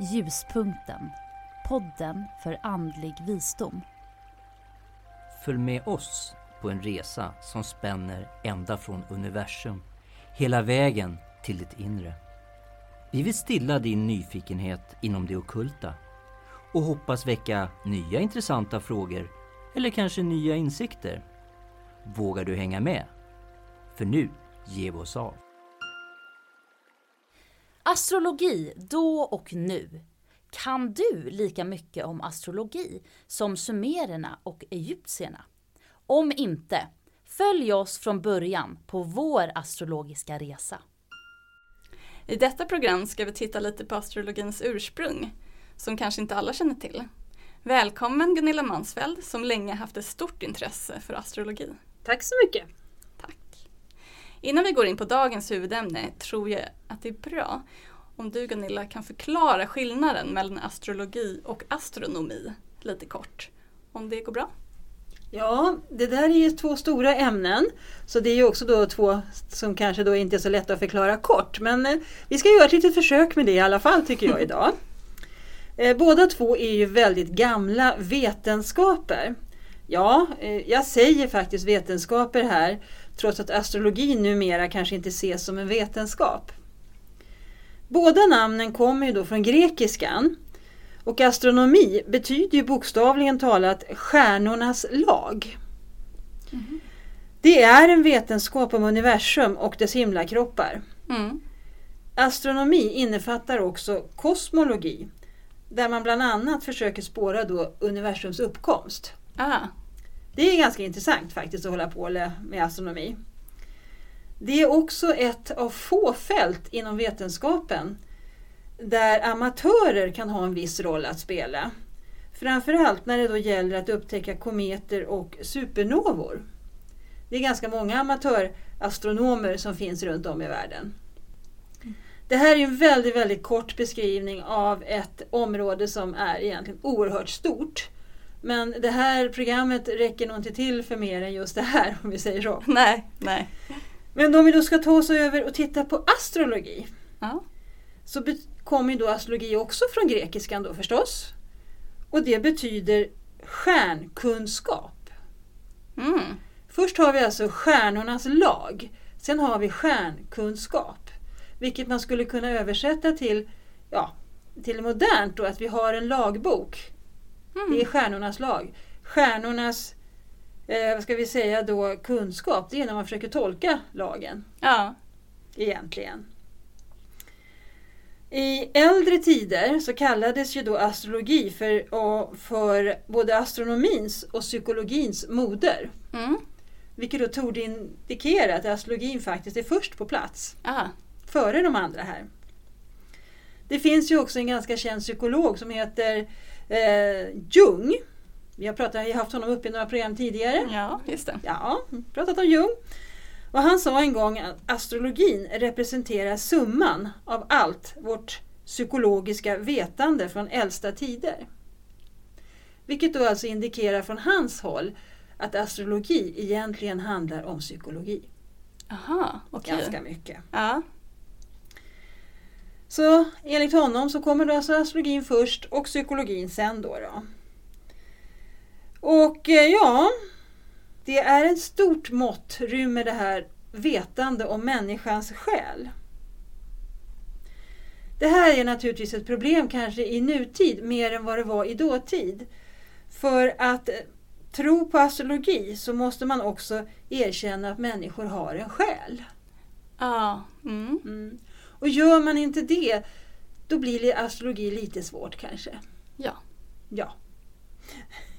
Ljuspunkten, podden för andlig visdom. Följ med oss på en resa som spänner ända från universum hela vägen till ditt inre. Vi vill stilla din nyfikenhet inom det okulta och hoppas väcka nya intressanta frågor eller kanske nya insikter. Vågar du hänga med? För nu ger vi oss av. Astrologi då och nu. Kan du lika mycket om astrologi som sumererna och egyptierna? Om inte, följ oss från början på vår astrologiska resa. I detta program ska vi titta lite på astrologins ursprung, som kanske inte alla känner till. Välkommen Gunilla Mansfeld som länge haft ett stort intresse för astrologi. Tack så mycket. Innan vi går in på dagens huvudämne tror jag att det är bra om du Gunilla kan förklara skillnaden mellan astrologi och astronomi lite kort. Om det går bra? Ja, det där är ju två stora ämnen. Så det är ju också då två som kanske då inte är så lätta att förklara kort. Men eh, vi ska göra ett litet försök med det i alla fall tycker jag idag. Eh, båda två är ju väldigt gamla vetenskaper. Ja, eh, jag säger faktiskt vetenskaper här trots att astrologi numera kanske inte ses som en vetenskap. Båda namnen kommer ju då från grekiskan och astronomi betyder ju bokstavligen talat stjärnornas lag. Mm. Det är en vetenskap om universum och dess himlakroppar. Mm. Astronomi innefattar också kosmologi där man bland annat försöker spåra då universums uppkomst. Ah. Det är ganska intressant faktiskt att hålla på med astronomi. Det är också ett av få fält inom vetenskapen där amatörer kan ha en viss roll att spela. Framförallt när det då gäller att upptäcka kometer och supernovor. Det är ganska många amatörastronomer som finns runt om i världen. Det här är en väldigt, väldigt kort beskrivning av ett område som är egentligen oerhört stort. Men det här programmet räcker nog inte till för mer än just det här om vi säger så. Nej, nej. Men om vi då ska ta oss över och titta på astrologi. Ja. Så kommer ju då astrologi också från grekiskan då förstås. Och det betyder stjärnkunskap. Mm. Först har vi alltså stjärnornas lag. Sen har vi stjärnkunskap. Vilket man skulle kunna översätta till, ja, till modernt då, att vi har en lagbok. Mm. Det är stjärnornas lag. Stjärnornas eh, vad ska vi säga då, kunskap, det är när man försöker tolka lagen. Ja. Egentligen. I äldre tider så kallades ju då astrologi för, för både astronomins och psykologins moder. Mm. Vilket då torde indikera att astrologin faktiskt är först på plats. Aha. Före de andra här. Det finns ju också en ganska känd psykolog som heter eh, Jung vi har pratat, jag har haft honom uppe i några program tidigare. Ja, just det. Ja, pratat om Jung. Och han sa en gång att astrologin representerar summan av allt vårt psykologiska vetande från äldsta tider. Vilket då alltså indikerar från hans håll att astrologi egentligen handlar om psykologi. Aha. Okay. Ganska mycket. Ja. Så enligt honom så kommer då alltså astrologin först och psykologin sen då. då. Och eh, ja, det är ett stort mått rymmer det här vetande om människans själ. Det här är naturligtvis ett problem kanske i nutid mer än vad det var i dåtid. För att eh, tro på astrologi så måste man också erkänna att människor har en själ. Ja. Mm. Mm. Och gör man inte det, då blir astrologi lite svårt kanske. Ja. Ja.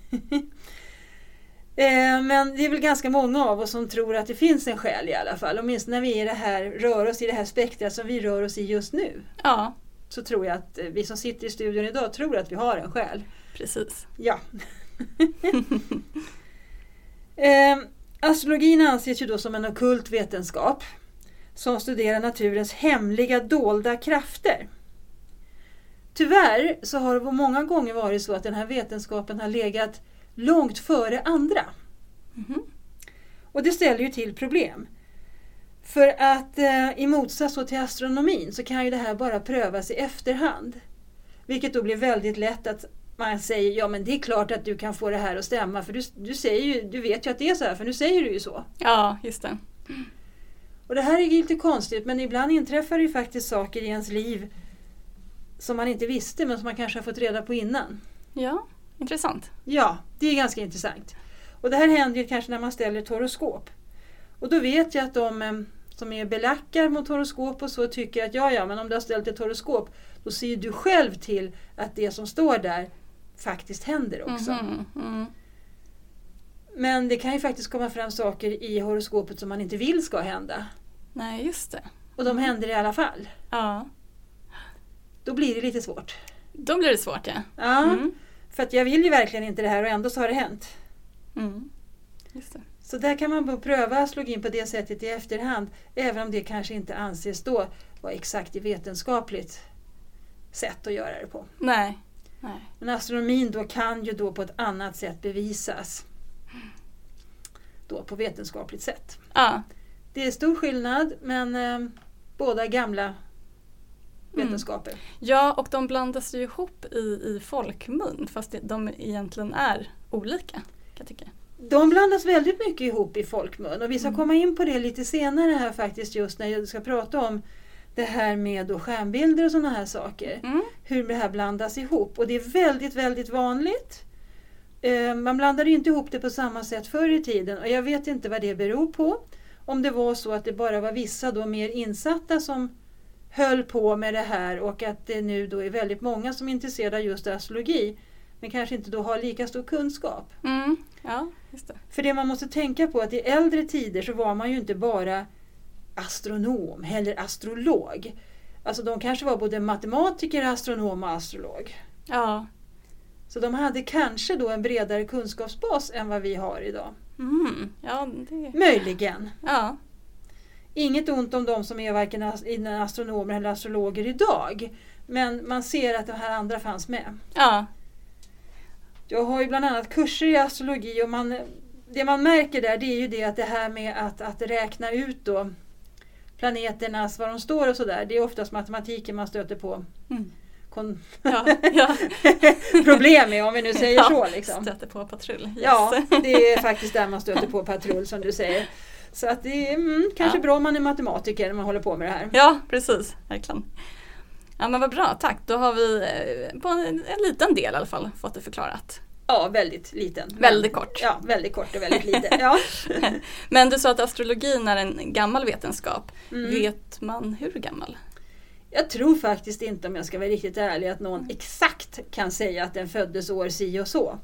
Eh, men det är väl ganska många av oss som tror att det finns en själ i alla fall. Åtminstone när vi är det här, rör oss i det här spektrat som vi rör oss i just nu. Ja. Så tror jag att eh, vi som sitter i studion idag tror att vi har en själ. Precis. Ja. eh, astrologin anses ju då som en okult vetenskap som studerar naturens hemliga dolda krafter. Tyvärr så har det många gånger varit så att den här vetenskapen har legat långt före andra. Mm. Och det ställer ju till problem. För att eh, i motsats till astronomin så kan ju det här bara prövas i efterhand. Vilket då blir väldigt lätt att man säger ja men det är klart att du kan få det här att stämma för du, du, säger ju, du vet ju att det är så här för nu säger du ju så. Ja, just det. Och det här är lite konstigt men ibland inträffar det ju faktiskt saker i ens liv som man inte visste men som man kanske har fått reda på innan. Ja, intressant. Ja, det är ganska intressant. Och det här händer ju kanske när man ställer ett horoskop. Och då vet jag att de eh, som är belackar mot horoskop och så tycker att ja, ja, men om du har ställt ett horoskop då ser du själv till att det som står där faktiskt händer också. Mhm, mm. Men det kan ju faktiskt komma fram saker i horoskopet som man inte vill ska hända. Nej, just det. Och de händer i alla fall. Ja, Då blir det lite svårt. då blir det svårt ja. Ja, Mm. För att jag vill ju verkligen inte det här och ändå så har det hänt. Mm. Just det. Så där kan man pröva astrologin på det sättet i efterhand. Även om det kanske inte anses då vara exakt i vetenskapligt sätt att göra det på. Nej. Nej. Men astronomin då kan ju då på ett annat sätt bevisas. Då på vetenskapligt sätt. Ja, Det är stor skillnad men eh, båda gamla vetenskaper. Ja, och de blandas ju ihop i, i folkmun fast de egentligen är olika. Kan jag tycka. De blandas väldigt mycket ihop i folkmun och vi ska komma in på det lite senare här faktiskt just när jag ska prata om det här med då stjärnbilder och sådana här saker. Mm. Hur det här blandas ihop och det är väldigt, väldigt vanligt. Eh, Man blandade inte ihop det på samma sätt förr i tiden och jag vet inte vad det beror på. Om det var så att det bara var vissa då mer insatta som höll på med det här och att det nu då är väldigt många som är intresserade av just astrologi men kanske inte då har lika stor kunskap. Mm. Ja, just det. För det man måste tänka på är att i äldre tider så var man ju inte bara astronom eller astrolog. Alltså de kanske var både matematiker, astronom och astrolog. Ja. Så de hade kanske då en bredare kunskapsbas än vad vi har idag. Mm. Ja, det... Möjligen. ja. Inget ont om de som är varken astronomer eller astrologer idag. Men man ser att de här andra fanns med. Ja. Jag har ju bland annat kurser i astrologi och man, det man märker där det är ju det att det här med att, att räkna ut då planeternas, var de står och sådär. Det är oftast matematiken man stöter på Mm. Kon- Ja. ja. problem med om vi nu säger så. Liksom. Stöter på patrull. Yes. Ja, det är faktiskt där man stöter på patrull som du säger. Så att det är mm, kanske Ja. bra om man är matematiker när man håller på med det här. Ja, precis. Verkligen. Ja men vad bra, tack. Då har vi eh, på en, en liten del i alla fall fått det förklarat. Ja, väldigt liten. Väldigt kort. Ja, väldigt kort och väldigt liten. Ja. Men du sa att astrologin är en gammal vetenskap. Mm. Vet man hur gammal? Jag tror faktiskt inte, om jag ska vara riktigt ärlig, att någon exakt kan säga att den föddes år si och så.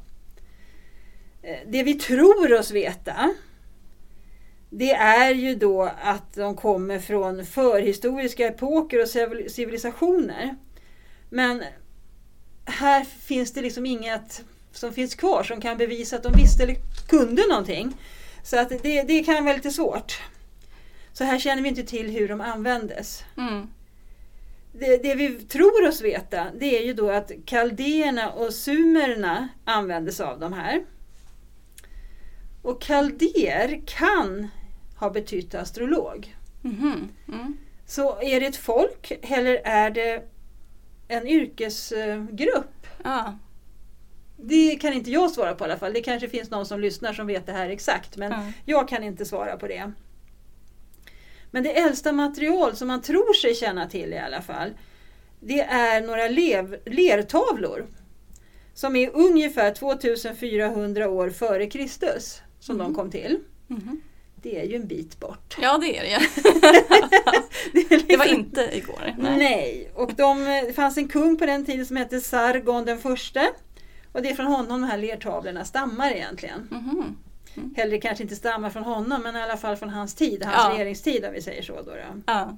Eh, Det vi tror oss veta det är ju då att de kommer från förhistoriska epoker och civil- civilisationer. Men här finns det liksom inget som finns kvar som kan bevisa att de visste eller kunde någonting. Så att det, det kan vara lite svårt. Så här känner vi inte till hur de användes. Mm. Det, det vi tror oss veta det är ju då att kaldéerna och sumererna använde sig av de här. Och kaldéer kan ha betytt astrolog. Mhm. Mm. Så är det ett folk eller är det en yrkesgrupp? Ja. Det kan inte jag svara på i alla fall. Det kanske finns någon som lyssnar som vet det här exakt. Men Ja. jag kan inte svara på det. Men det äldsta material som man tror sig känna till i alla fall. Det är några lev, lertavlor. Som är ungefär 2400 år före Kristus. Som de kom till. Mhm. Det är ju en bit bort. Ja det är det. Det, är Det var liksom- inte igår. Nej. Nej. och de, det fanns en kung på den tiden som hette Sargon den förste. Och det är från honom de här lertavlorna stammar egentligen. Mhm. Hellre kanske inte stammar från honom men i alla fall från hans tid, hans Ja. regeringstid om vi säger så. Då, då. Ja.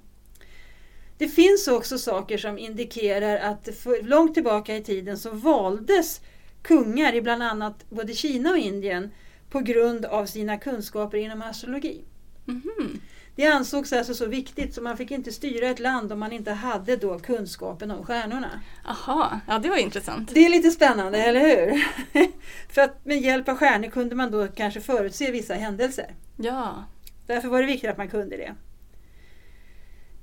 Det finns också saker som indikerar att långt tillbaka i tiden så valdes kungar i bland annat både Kina och Indien på grund av sina kunskaper inom astrologi. Mhm. Det ansågs alltså så viktigt så man fick inte styra ett land om man inte hade då kunskapen om stjärnorna. Aha, ja det var intressant. Det är lite spännande, eller hur? För att med hjälp av stjärnor kunde man då kanske förutse vissa händelser. Ja. Därför var det viktigt att man kunde det.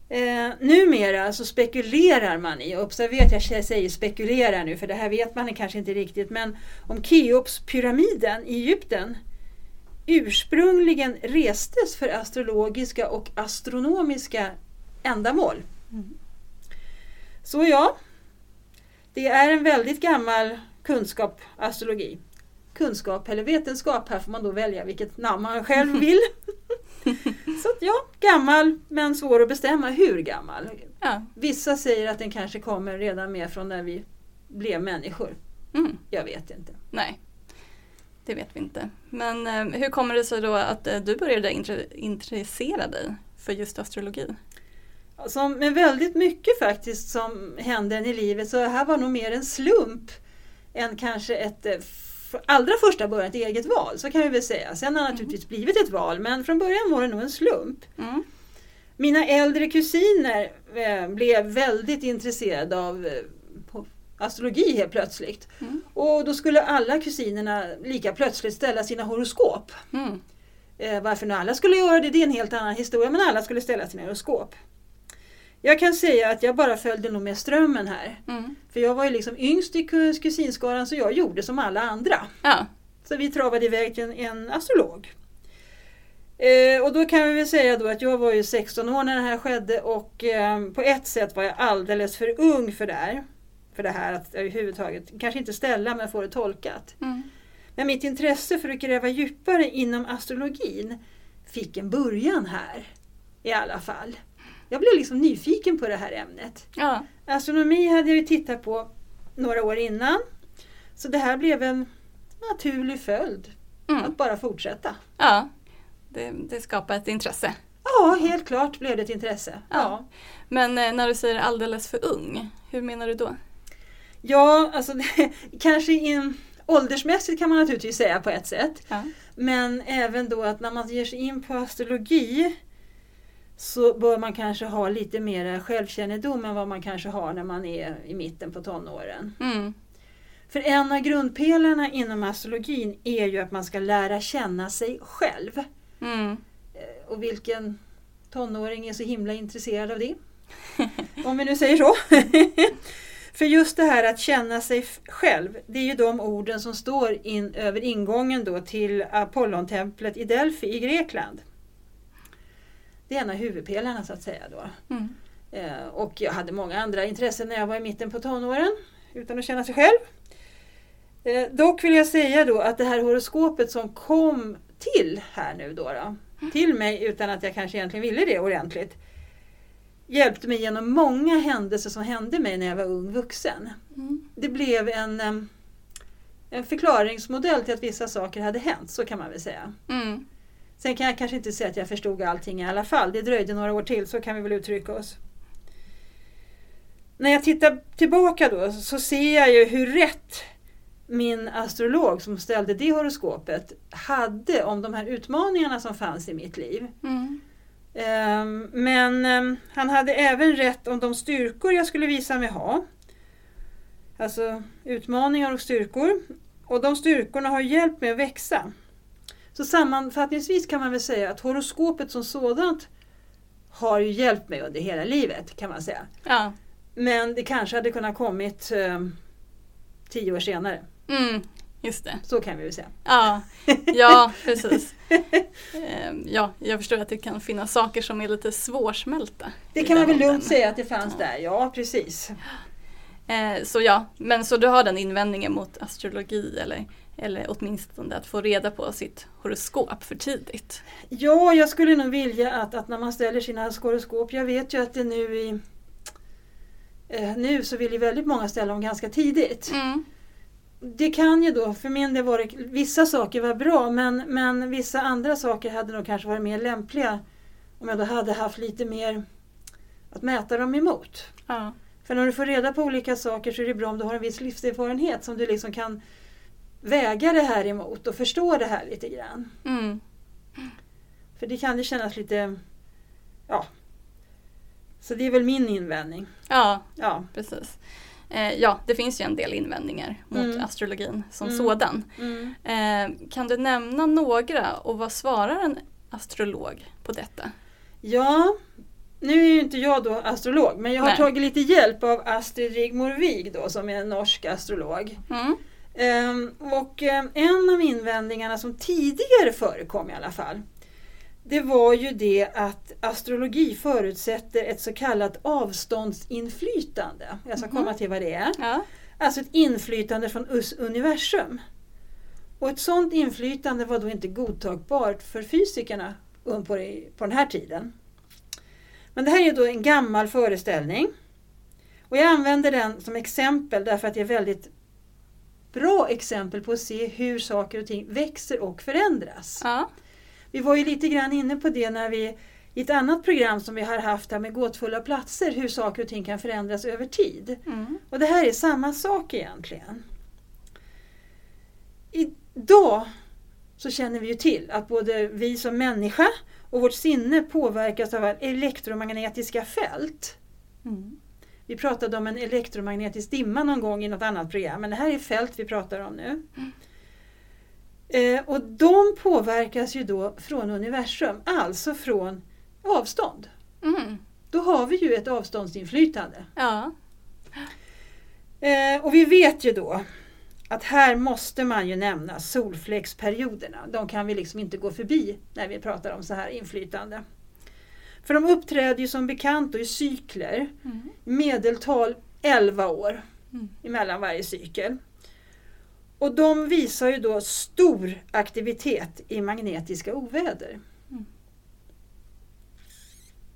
Eh, numera så spekulerar man i, observera att jag säger spekulerar nu för det här vet man kanske inte riktigt, men om Keopspyramiden i Egypten ursprungligen restes för astrologiska och astronomiska ändamål. Så ja, det är en väldigt gammal kunskap, astrologi. Kunskap eller vetenskap, här får man då välja vilket namn man själv vill. Så att, ja, gammal men svår att bestämma hur gammal. Ja. Vissa säger att den kanske kommer redan med från när vi blev människor. Mm. Jag vet inte. Nej, det vet vi inte. Men eh, hur kommer det sig då att eh, du började intre- intressera dig för just astrologi? Som med väldigt mycket faktiskt som hände en i livet så här var nog mer en slump än kanske ett eh, allra första början ett eget val, så kan vi väl säga. Sen har det naturligtvis blivit ett val men från början var det nog en slump. Mm. Mina äldre kusiner eh, blev väldigt intresserade av eh, astrologi helt plötsligt. Mm. Och då skulle alla kusinerna lika plötsligt ställa sina horoskop. Mm. Eh, varför nu alla skulle göra det, det är en helt annan historia, men alla skulle ställa sina horoskop. Jag kan säga att jag bara följde nog med strömmen här. Mm. För jag var ju liksom yngst i kus- kusinskaran så jag gjorde som alla andra. Ja. Så vi travade iväg till en, en astrolog. Eh, och då kan vi väl säga då att jag var ju 16 år när det här skedde och eh, på ett sätt var jag alldeles för ung för det här. För det här att överhuvudtaget, kanske inte ställa men få det tolkat. Mm. Men mitt intresse för att gräva djupare inom astrologin fick en början här. I alla fall. Jag blev liksom nyfiken på det här ämnet. Ja. Astronomi hade jag ju tittat på några år innan. Så det här blev en naturlig följd. Mm. Att bara fortsätta. ja. Det, det skapar ett intresse. Ja, helt klart blev det ett intresse. Ja. Ja, Men eh, när du säger alldeles för ung, hur menar du då? Ja alltså kanske in, åldersmässigt kan man naturligtvis säga på ett sätt. Ja. Men även då att när man ger sig in på astrologi så bör man kanske ha lite mer självkännedom än vad man kanske har när man är i mitten på tonåren. Mm. För en av grundpelarna inom astrologin är ju att man ska lära känna sig själv. Mm. Eh, Och vilken tonåring är så himla intresserad av det? Om vi nu säger så. För just det här att känna sig själv, det är ju de orden som står in över ingången då till Apollontemplet i Delphi i Grekland. Det är en av huvudpelarna så att säga då. Mm. Eh, Och jag hade många andra intressen när jag var i mitten på tonåren, utan att känna sig själv. Eh, Dock vill jag säga då att det här horoskopet som kom till här nu då, då till mig utan att jag kanske egentligen ville det ordentligt, hjälpte mig genom många händelser som hände mig när jag var ung vuxen. Mm. Det blev en, en förklaringsmodell till att vissa saker hade hänt, så kan man väl säga. Mm. Sen kan jag kanske inte säga att jag förstod allting i alla fall. Det dröjde några år till, så kan vi väl uttrycka oss. När jag tittar tillbaka då så ser jag ju hur rätt min astrolog som ställde det horoskopet hade om de här utmaningarna som fanns i mitt liv. Mm. Ehm, Men ehm, han hade även rätt om de styrkor jag skulle visa mig ha. Alltså utmaningar och styrkor. Och de styrkorna har hjälpt mig att växa. Så sammanfattningsvis kan man väl säga att horoskopet som sådant har ju hjälpt mig under hela livet kan man säga. Ja. Men det kanske hade kunnat kommit ehm, tio år senare. Mm. Just det. Så kan vi väl säga. Ja, ja precis. Ehm, Ja, jag förstår att det kan finnas saker som är lite svårsmälta. Det kan man väl lugnt säga att det fanns där. Ja, precis. Eh, Så ja, men så du har den invändningen mot astrologi eller, eller åtminstone att få reda på sitt horoskop för tidigt? Ja, jag skulle nog vilja att, att när man ställer sina horoskop, jag vet ju att det nu i eh, nu så vill ju väldigt många ställa dem ganska tidigt. Mm. Det kan ju då, för min del var det, vissa saker var bra men, men vissa andra saker hade nog kanske varit mer lämpliga om jag då hade haft lite mer att mäta dem emot. Ja. För när du får reda på olika saker så är det bra om du har en viss livserfarenhet som du liksom kan väga det här emot och förstå det här lite grann. Mm. För det kan ju kännas lite, ja. Så det är väl min invändning. ja, Ja. precis. Eh, ja, det finns ju en del invändningar mot Mm. astrologin som Mm. sådan. Mm. Eh, kan du nämna några och vad svarar en astrolog på detta? Ja, nu är ju inte jag då astrolog men jag har Nej. tagit lite hjälp av Astrid Rigmor Wiig då som är en norsk astrolog. Mm. Ehm, och ehm, en av invändningarna som tidigare förekom i alla fall det var ju det att astrologi förutsätter ett så kallat avståndsinflytande. Jag ska Mhm. komma till vad det är. Ja. Alltså ett inflytande från universum. Och ett sådant inflytande var då inte godtagbart för fysikerna på den här tiden. Men det här är då en gammal föreställning. Och jag använder den som exempel därför att det är väldigt bra exempel på att se hur saker och ting växer och förändras. Ja. Vi var ju lite grann inne på det när vi i ett annat program som vi har haft här med gåtfulla platser, hur saker och ting kan förändras över tid. Mm. Och det här är samma sak egentligen. Idag så känner vi ju till att både vi som människa och vårt sinne påverkas av elektromagnetiska fält. Mm. Vi pratade om en elektromagnetisk dimma någon gång i något annat program, men det här är fält vi pratar om nu. Eh, och de påverkas ju då från universum, alltså från avstånd. Mm. Då har vi ju ett avståndsinflytande. Ja. Eh, och vi vet ju då att här måste man ju nämna solfläcksperioderna. De kan vi liksom inte gå förbi när vi pratar om så här inflytande. För de uppträder ju som bekant i cykler, Mm. medeltal 11 år Mm. emellan varje cykel. Och de visar ju då stor aktivitet i magnetiska oväder. Mm.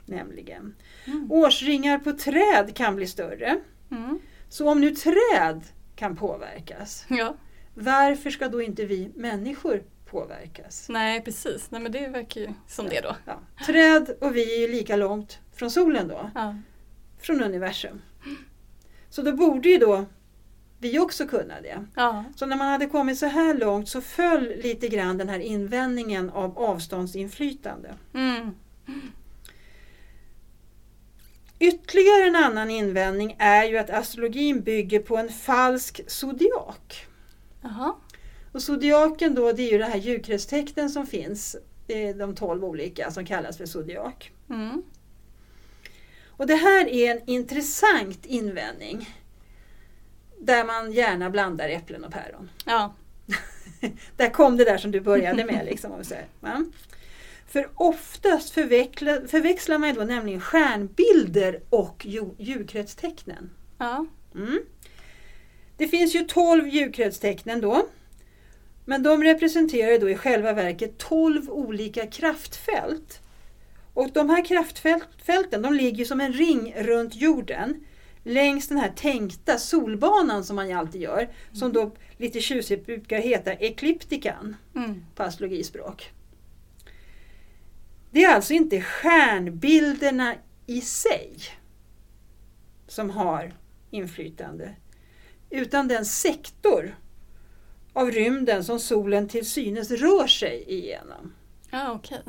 Nämligen. Mm. Årsringar på träd kan bli större. Mm. Så om nu träd kan påverkas, Ja. varför ska då inte vi människor påverkas? Nej precis, Nej, men det verkar ju som det då. Ja. Träd och vi är ju lika långt från solen då, Ja. från universum. Så då borde ju då vi också kunna det. Ja. Så när man hade kommit så här långt så föll lite grann den här invändningen av avståndsinflytande. Mm. Ytterligare en annan invändning är ju att astrologin bygger på en falsk zodiak. Jaha. Och zodiaken då, det är ju det här djurkretstecknen som finns. Är de tolv olika som kallas för zodiak. Mm. Och det här är en intressant invändning. Där man gärna blandar äpplen och päron. Ja. Där kom det där som du började med. Liksom, om vi säger. Va? För oftast förväxlar, förväxlar man då nämligen stjärnbilder och ju- djurkretstecknen. Ja. Mm. Det finns ju 12 djurkretstecknen då. Men de representerar då i själva verket 12 olika kraftfält. Och de här kraftfälten de ligger som en ring runt jorden längs den här tänkta solbanan som man ju alltid gör. Som då lite tjusigt brukar heta ekliptikan Mm. på astrologispråk. Det är alltså inte stjärnbilderna i sig som har inflytande utan den sektor av rymden som solen till synes rör sig igenom. Ja okej.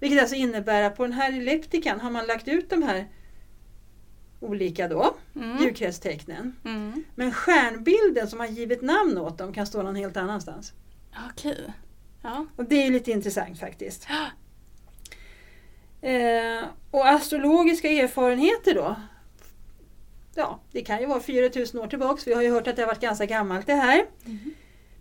Vilket alltså innebär att på den här elliptikan har man lagt ut de här olika då, Mm. djurkretstecknen. Mm. Men stjärnbilden som har givit namn åt dem kan stå någon helt annanstans. Okej. Ja. Och det är lite intressant faktiskt. Eh, och astrologiska erfarenheter då? Ja, det kan ju vara 4000 år tillbaks. Vi har ju hört att det har varit ganska gammalt det här.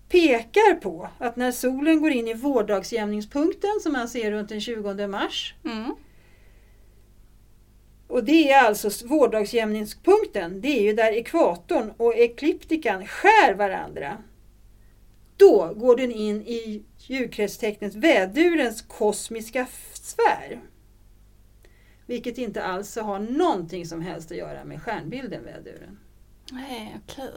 Pekar på att när solen går in i vårdagsjämningspunkten som man ser runt den 20 mars. Mm. Och det är alltså vårdagsjämningspunkten. Det är ju där ekvatorn och ekliptikan skär varandra. Då går den in i djurkretstecknet vädurens kosmiska sfär. Vilket inte alls har någonting som helst att göra med stjärnbilden väduren. Nej okej.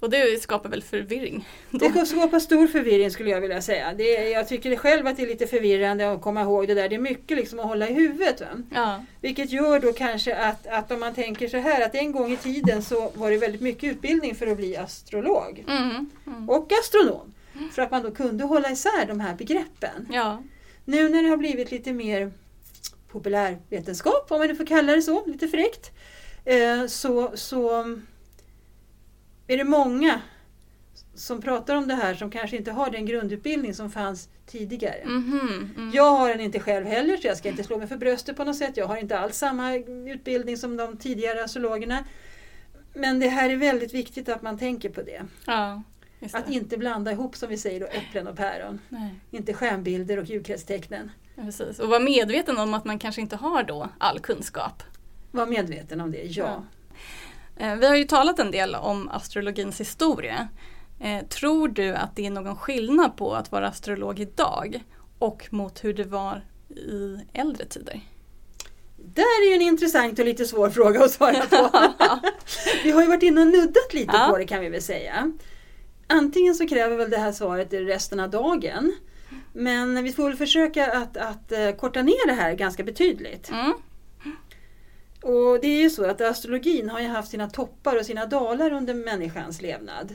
Och det skapar väl förvirring? då? Det skapar stor förvirring skulle jag vilja säga. Det jag tycker själv att det är lite förvirrande att komma ihåg det där. Det är mycket liksom att hålla i huvudet. Ja. Vilket gör då kanske att, att om man tänker så här att en gång i tiden så var det väldigt mycket utbildning för att bli astrolog Mm. Mm. och astronom. För att man då kunde hålla isär de här begreppen. Ja. Nu när det har blivit lite mer populärvetenskap, om man nu får kalla det så, lite fräckt, eh, så, så är det många som pratar om det här som kanske inte har den grundutbildning som fanns tidigare. Mhm, mm. Jag har den inte själv heller så jag ska inte slå mig för bröstet på något sätt. Jag har inte alls samma utbildning som de tidigare astrologerna. Men det här är väldigt viktigt att man tänker på det. Ja, det. Att inte blanda ihop som vi säger då äpplen och päron. Nej, Inte stjärnbilder och djurkretstecknen. ja, precis. Och vara medveten om att man kanske inte har då all kunskap. Var medveten om det, ja. Eh, Vi har ju talat en del om astrologins historia. Eh, Tror du att det är någon skillnad på att vara astrolog idag och mot hur det var i äldre tider? Där är ju en intressant och lite svår fråga att svara på. vi har ju varit inne och nuddat lite Ja. på det kan vi väl säga. Antingen så kräver väl det här svaret resten av dagen. Men vi får väl försöka att, att eh, korta ner det här ganska betydligt. Mm. Och det är ju så att astrologin har ju haft sina toppar och sina dalar under människans levnad.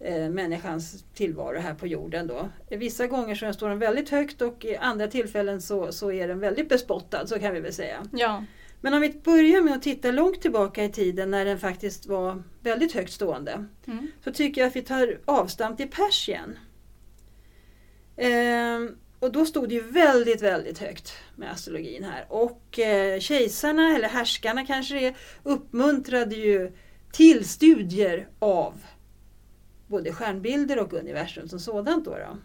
Eh, människans tillvaro här på jorden då. Vissa gånger så står den väldigt högt och i andra tillfällen så, så är den väldigt bespottad, så kan vi väl säga. Ja. Men om vi börjar med att titta långt tillbaka i tiden när den faktiskt var väldigt högt stående. Mm. Så tycker jag att vi tar avstamp i Persien. Ehm, och då stod det ju väldigt, väldigt högt med astrologin här. Och eh, kejsarna, eller härskarna kanske det är, uppmuntrade ju till studier av både stjärnbilder och universum som sådant. Då då.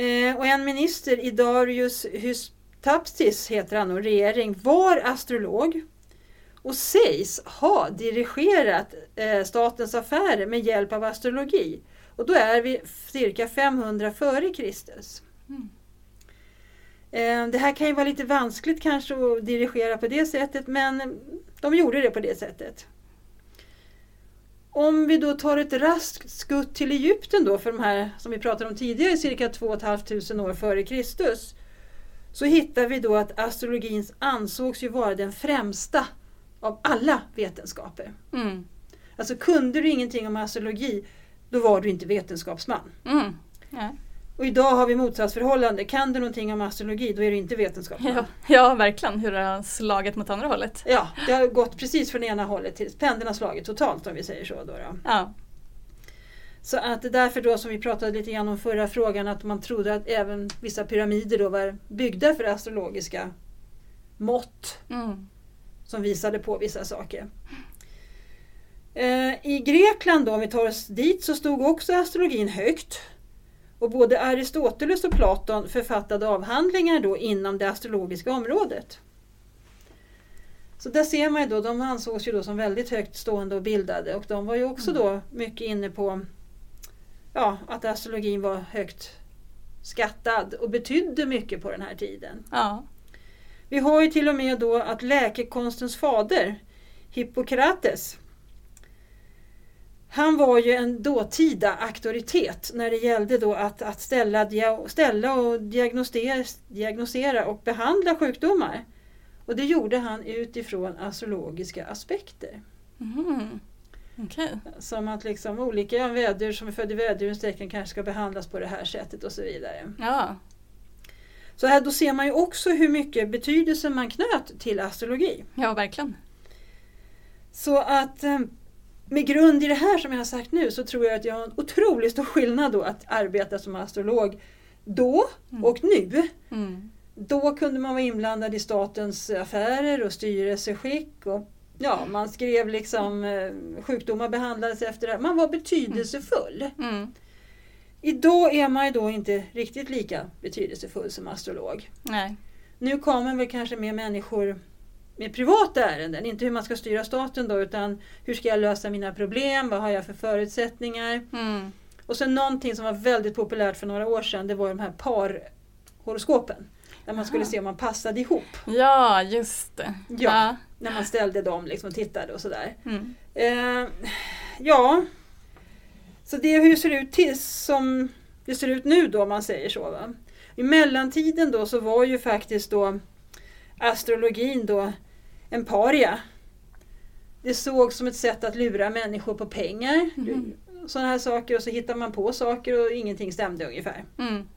Eh, och en minister, Idarius Hystaptis heter han och regering, var astrolog och sägs ha dirigerat eh, statens affärer med hjälp av astrologi. Och då är vi cirka 500 före Kristus. Mm. Eh, det här kan ju vara lite vanskligt kanske att dirigera på det sättet men de gjorde det på det sättet. Om vi då tar ett raskt skutt till Egypten då för de här som vi pratade om tidigare, cirka 2 500 år före Kristus. Så hittar vi då att astrologin ansågs ju vara den främsta av alla vetenskaper. Mm. Alltså kunde du ingenting om astrologi, då var du inte vetenskapsman. Mm. Ja. Och idag har vi motsatsförhållande. Kan du någonting om astrologi, då är du inte vetenskapsman. Ja, ja, verkligen. Hur det har slagit mot andra hållet. Ja, det har gått precis från ena hållet till pendeln har slagit totalt om vi säger så. Då, då. Ja. Så att det är därför då som vi pratade lite grann om förra frågan att man trodde att även vissa pyramider då var byggda för astrologiska mått Mm. som visade på vissa saker. I Grekland då, om vi tar oss dit, så stod också astrologin högt. Och både Aristoteles och Platon författade avhandlingar då inom det astrologiska området. Så där ser man ju då, de ansågs ju då som väldigt högt stående och bildade och de var ju också då mycket inne på ja, att astrologin var högt skattad och betydde mycket på den här tiden. Ja. Vi har ju till och med då att läkekonstens fader, Hippokrates, han var ju en dåtida auktoritet när det gällde då att, att ställa, ställa och diagnosera och behandla sjukdomar. Och det gjorde han utifrån astrologiska aspekter. Mm. Okej. Som att liksom olika väder som är födda i vädurens tecken kanske ska behandlas på det här sättet och så vidare. Ja. Så här, då ser man ju också hur mycket betydelse man knöt till astrologi. ja, verkligen. Så att eh, med grund i det här som jag har sagt nu så tror jag att jag har en otroligt stor skillnad då att arbeta som astrolog då Mm. och nu. Mm. Då kunde man vara inblandad i statens affärer och styrelseskick. Och, ja, man skrev liksom eh, sjukdomar behandlades efter det. Man var betydelsefull. Mm. Idag är man ju då inte riktigt lika betydelsefull som astrolog. Nej. Nu kommer väl kanske mer människor med privata ärenden, inte hur man ska styra staten då utan hur ska jag lösa mina problem, vad har jag för förutsättningar. Mm. Och sen någonting som var väldigt populärt för några år sedan det var de här parhoroskopen. Där man skulle Aha. se om man passade ihop Ja, just det. Ja. när man ställde dem liksom och tittade och sådär. Mm. Eh, ja, så det är hur det ser ut till, som det ser ut nu då om man säger så. Va? I mellantiden då så var ju faktiskt då astrologin då en paria. Det såg som ett sätt att lura människor på pengar. Mhm. Sådana här saker och så hittar man på saker och ingenting stämde ungefär. Mm.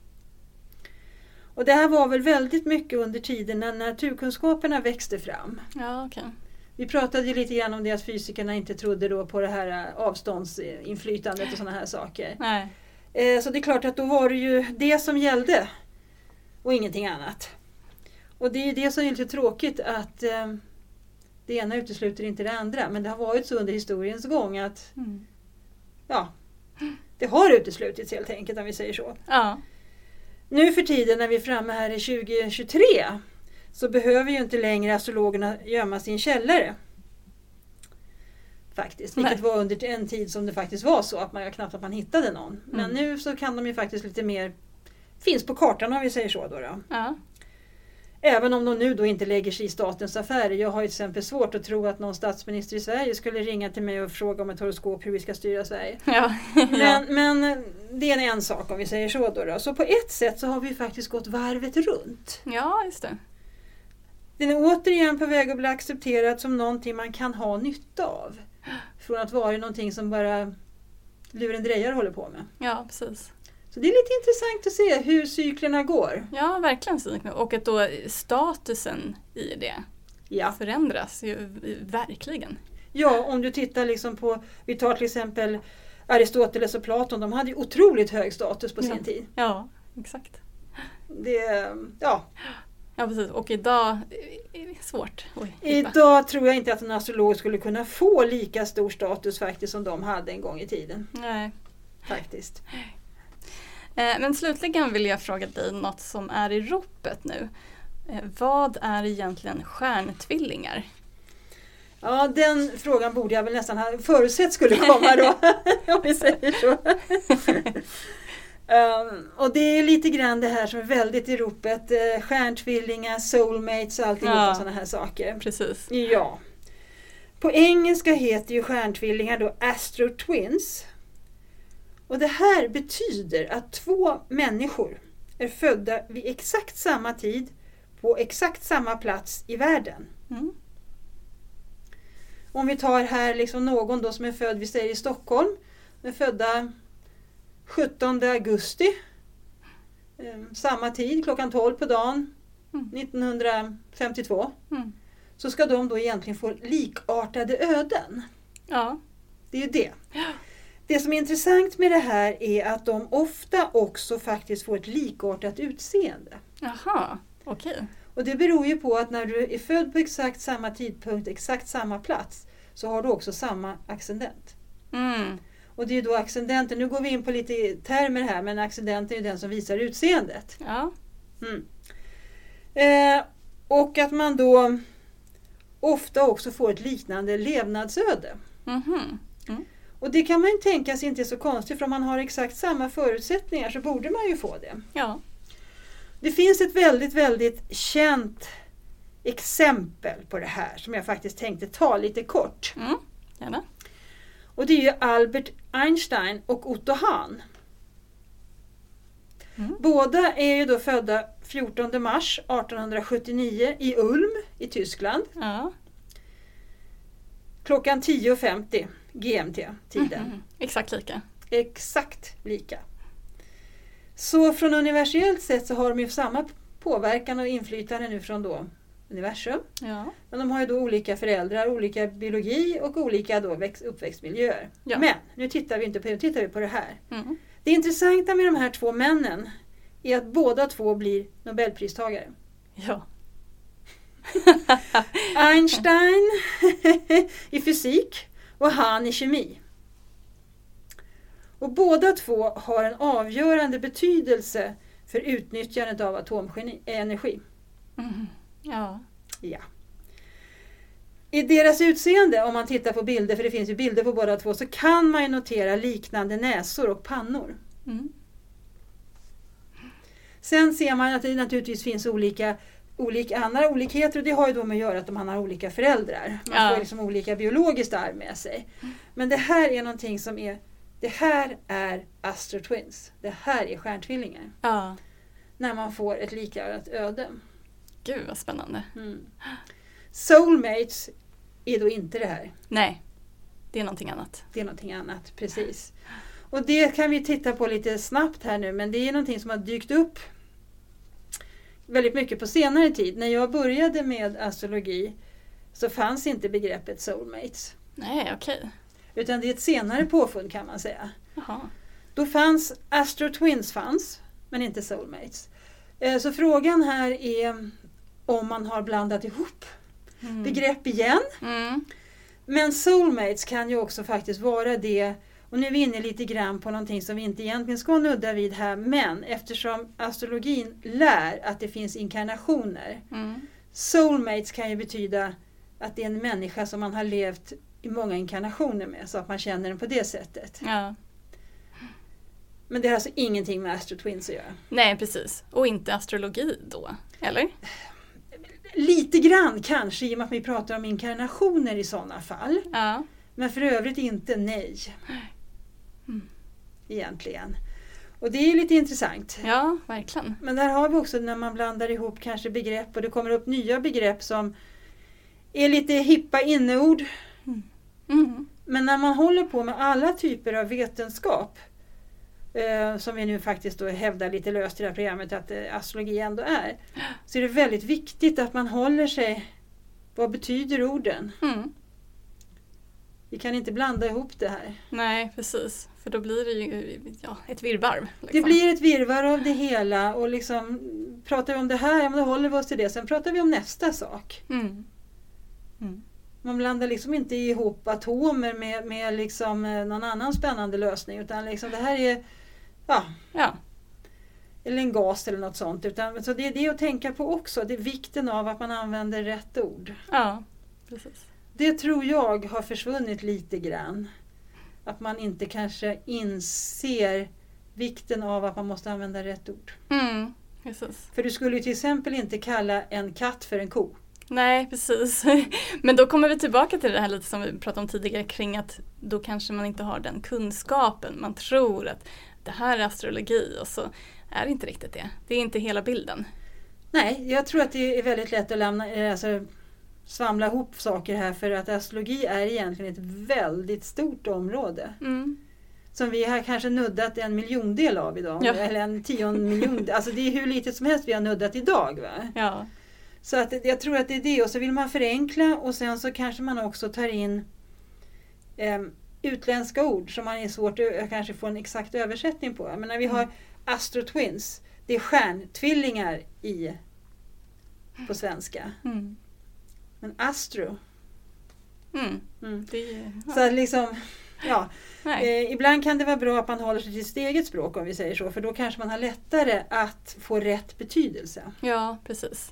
Och det här var väl väldigt mycket under tiden när naturkunskaperna växte fram. Ja, okej. Vi pratade ju lite grann om det att fysikerna inte trodde då på det här eh, avståndsinflytandet och sådana här saker. Nej. Eh, Så det är klart att då var det ju det som gällde och ingenting annat. Och det är ju det som är lite tråkigt att eh, det ena utesluter inte det andra. Men det har varit så under historiens gång att Mm. ja, det har uteslutits helt enkelt om vi säger så. Ja. Nu för tiden när vi är framme här i 2023 så behöver ju inte längre astrologerna gömma sin källare. Faktiskt, vilket Nej. var under en tid som det faktiskt var så att man knappt att man hittade någon. Men Mm. nu så kan de ju faktiskt lite mer, finns på kartan om vi säger så. Då, då. Ja. Även om de nu då inte lägger sig i statens affärer. Jag har ju till exempel svårt att tro att någon statsminister i Sverige skulle ringa till mig och fråga om ett horoskop hur vi ska styra Sverige. Ja. Men, men det är en sak om vi säger så. Då, då. Så på ett sätt så har vi faktiskt gått varvet runt. ja, just det. Den är återigen på väg att bli accepterad som någonting man kan ha nytta av. Från att vara någonting som bara lurendrejare håller på med. Ja, precis. Så det är lite intressant att se hur cyklerna går. Ja, verkligen. Och att då statusen i det Ja. förändras ju verkligen. ja, om du tittar liksom på, vi tar till exempel Aristoteles och Platon, de hade ju otroligt hög status på sin Ja. tid. Ja, exakt. Det, ja, Ja, precis. Och idag är det svårt. Oj, idag tror jag inte att en astrolog skulle kunna få lika stor status faktiskt som de hade en gång i tiden. Nej. Faktiskt. Eh, Men slutligen vill jag fråga dig något som är i ropet nu. Eh, Vad är egentligen stjärntvillingar? Ja, den frågan borde jag väl nästan ha förutsett skulle komma då. om vi säger så. Um, och det är lite grann det här som är väldigt i ropet. Uh, stjärntvillingar, soulmates och alltihopa Ja. sådana här saker. Precis. Ja. På engelska heter ju stjärntvillingar då Astro Twins. Och det här betyder att två människor är födda vid exakt samma tid på exakt samma plats i världen. Mm. Om vi tar här liksom någon då som är född, vi säger i Stockholm, är födda 17 augusti. eh, Samma tid, klockan 12 på dagen, Mm. 1952. Mm. Så ska de då egentligen få likartade öden. Ja. Det är ju det. Det som är intressant med det här är att de ofta också faktiskt får ett likartat utseende. Jaha, okej. Och det beror ju på att när du är född på exakt samma tidpunkt, exakt samma plats, så har du också samma ascendent. Mm. Och det är då ascendenten, nu går vi in på lite termer här, men ascendenten är den som visar utseendet. Ja. Mm. Eh, och att man då ofta också får ett liknande levnadsöde. Mhm. Och det kan man ju tänka sig inte är så konstigt, för om man har exakt samma förutsättningar så borde man ju få det. Ja. Det finns ett väldigt, väldigt känt exempel på det här som jag faktiskt tänkte ta lite kort. Mm. Gärna. Och det är ju Albert Einstein och Otto Hahn. Mm. Båda är ju då födda 14 mars 1879 i Ulm i Tyskland. Ja. Klockan 10.50 GMT-tiden. Mhm. Exakt lika. Exakt lika. Så från universellt sett så har de ju samma påverkan och inflytande nu från då universum. Ja. Men de har ju då olika föräldrar, olika biologi och olika då väx- uppväxtmiljöer. Ja. Men nu tittar vi inte på, nu tittar vi på det här. Mm. Det intressanta med de här två männen är att båda två blir Nobelpristagare. Ja. Einstein i fysik och han i kemi. Och båda två har en avgörande betydelse för utnyttjandet av atomenergi. Mm. Ja. Ja. I deras utseende, om man tittar på bilder, för det finns ju bilder på båda två, så kan man notera liknande näsor och pannor. Mm. Sen ser man att det naturligtvis finns olika, olika andra olikheter och det har ju då med att göra att man har olika föräldrar. Man Ja. får liksom olika biologiskt arv med sig. Men det här är någonting som är, det här är Astro Twins. Det här är stjärntvillingar. Ja. När man får ett likartat öde. Gud vad spännande. Mm. Soulmates är då inte det här. Nej. Det är någonting annat. Det är någonting annat, precis. Och det kan vi titta på lite snabbt här nu, men det är någonting som har dykt upp väldigt mycket på senare tid. När jag började med astrologi så fanns inte begreppet soulmates. Nej, okej. Utan det är ett senare påfund kan man säga. Jaha. Då fanns Astro Twins fanns, men inte soulmates. Eh, Så frågan här är om man har blandat ihop Mm. begrepp igen. Mm. Men soulmates kan ju också faktiskt vara det och nu är vi inne lite grann på någonting som vi inte egentligen ska nudda vid här men eftersom astrologin lär att det finns inkarnationer. Mm. Soulmates kan ju betyda att det är en människa som man har levt i många inkarnationer med så att man känner den på det sättet. Ja. Men det har alltså ingenting med Astro Twins att göra. Nej, precis. Och inte astrologi då, eller? Lite grann kanske i och med att vi pratar om inkarnationer i sådana fall. Ja. Men för övrigt inte nej. Mm. Egentligen. Och det är lite intressant. Ja, verkligen. Men där har vi också när man blandar ihop kanske begrepp och det kommer upp nya begrepp som är lite hippa inneord. Mm. Men när man håller på med alla typer av vetenskap eh, som vi nu faktiskt då hävdar lite löst i det här programmet att eh, astrologi ändå är. Så är det väldigt viktigt att man håller sig vad betyder orden? Mm. Vi kan inte blanda ihop det här. Nej, precis. För då blir det ju ja, ett virrvarr. Det liksom. blir ett virrvarr av det hela och liksom pratar vi om det här, ja men då håller vi oss till det. Sen pratar vi om nästa sak. Mm. Mm. Man blandar liksom inte ihop atomer med, med liksom eh, någon annan spännande lösning utan liksom det här är ja, Ja. eller en gas eller något sånt. Utan, så det är det att tänka på också, det är vikten av att man använder rätt ord. ja, precis. Det tror jag har försvunnit lite grann. Att man inte kanske inser vikten av att man måste använda rätt ord. Mm. För du skulle ju till exempel inte kalla en katt för en ko. Nej, precis. Men då kommer vi tillbaka till det här lite som vi pratade om tidigare kring att då kanske man inte har den kunskapen. Man tror att det här är astrologi och så är det inte riktigt det. Det är inte hela bilden. Nej, jag tror att det är väldigt lätt att lämna, eh, alltså, svamla ihop saker här för att astrologi är egentligen ett väldigt stort område. Mm. Som vi har kanske nuddat en miljondel av idag. Ja. Eller en tionde miljon. Alltså det är hur litet som helst vi har nuddat idag. Va? Ja. Så att jag tror att det är det. Och så vill man förenkla och sen så kanske man också tar in em, utländska ord som man är svårt att kanske få en exakt översättning på. Men när vi har Astro Twins, det är stjärntvillingar i på svenska. Mm. Men Astro. Mm. Mm. Det Så ja. att liksom, ja. Eh, ibland kan det vara bra att man håller sig till sitt eget språk om vi säger så. För då kanske man har lättare att få rätt betydelse. Ja, precis.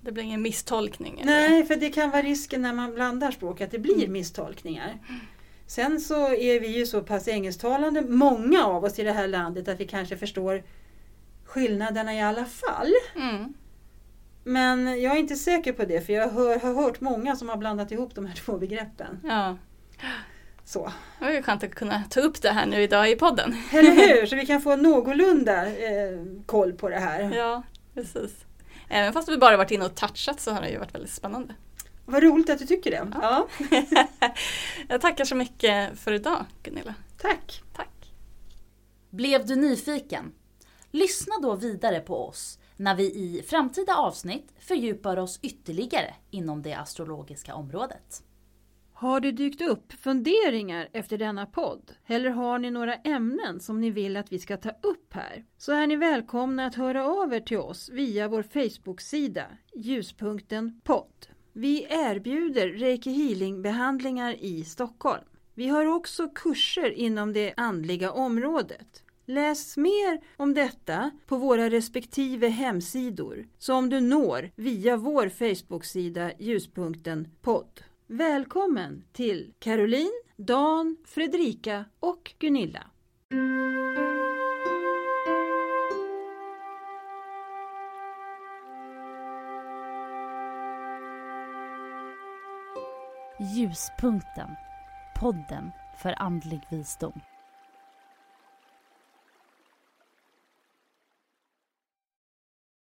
Det blir ingen misstolkning. eller? Nej, för det kan vara risken när man blandar språk att det blir Mm. misstolkningar. Sen så är vi ju så pass engelsktalande, många av oss i det här landet, att vi kanske förstår skillnaderna i alla fall. Mm. Men jag är inte säker på det för jag hör, har hört många som har blandat ihop de här två begreppen. Ja. Så. Det var ju skönt att kunna ta upp det här nu idag i podden. Eller hur? Så vi kan få någorlunda eh, koll på det här. Ja, precis. Även fast vi bara varit inne och touchat så har det ju varit väldigt spännande. Vad roligt att du tycker det. Ja, Jag tackar så mycket för idag Gunilla. tack. Tack. Blev du nyfiken? Lyssna då vidare på oss när vi i framtida avsnitt fördjupar oss ytterligare inom det astrologiska området. Har det dykt upp funderingar efter denna podd? Eller har ni några ämnen som ni vill att vi ska ta upp här? Så är ni välkomna att höra av er till oss via vår Facebook-sida Ljuspunkten podd. Vi erbjuder Reiki Healing-behandlingar i Stockholm. Vi har också kurser inom det andliga området. Läs mer om detta på våra respektive hemsidor som du når via vår Facebook-sida Ljuspunkten podd. Välkommen till Caroline, Dan, Fredrika och Gunilla. Ljuspunkten. Podden för andlig visdom.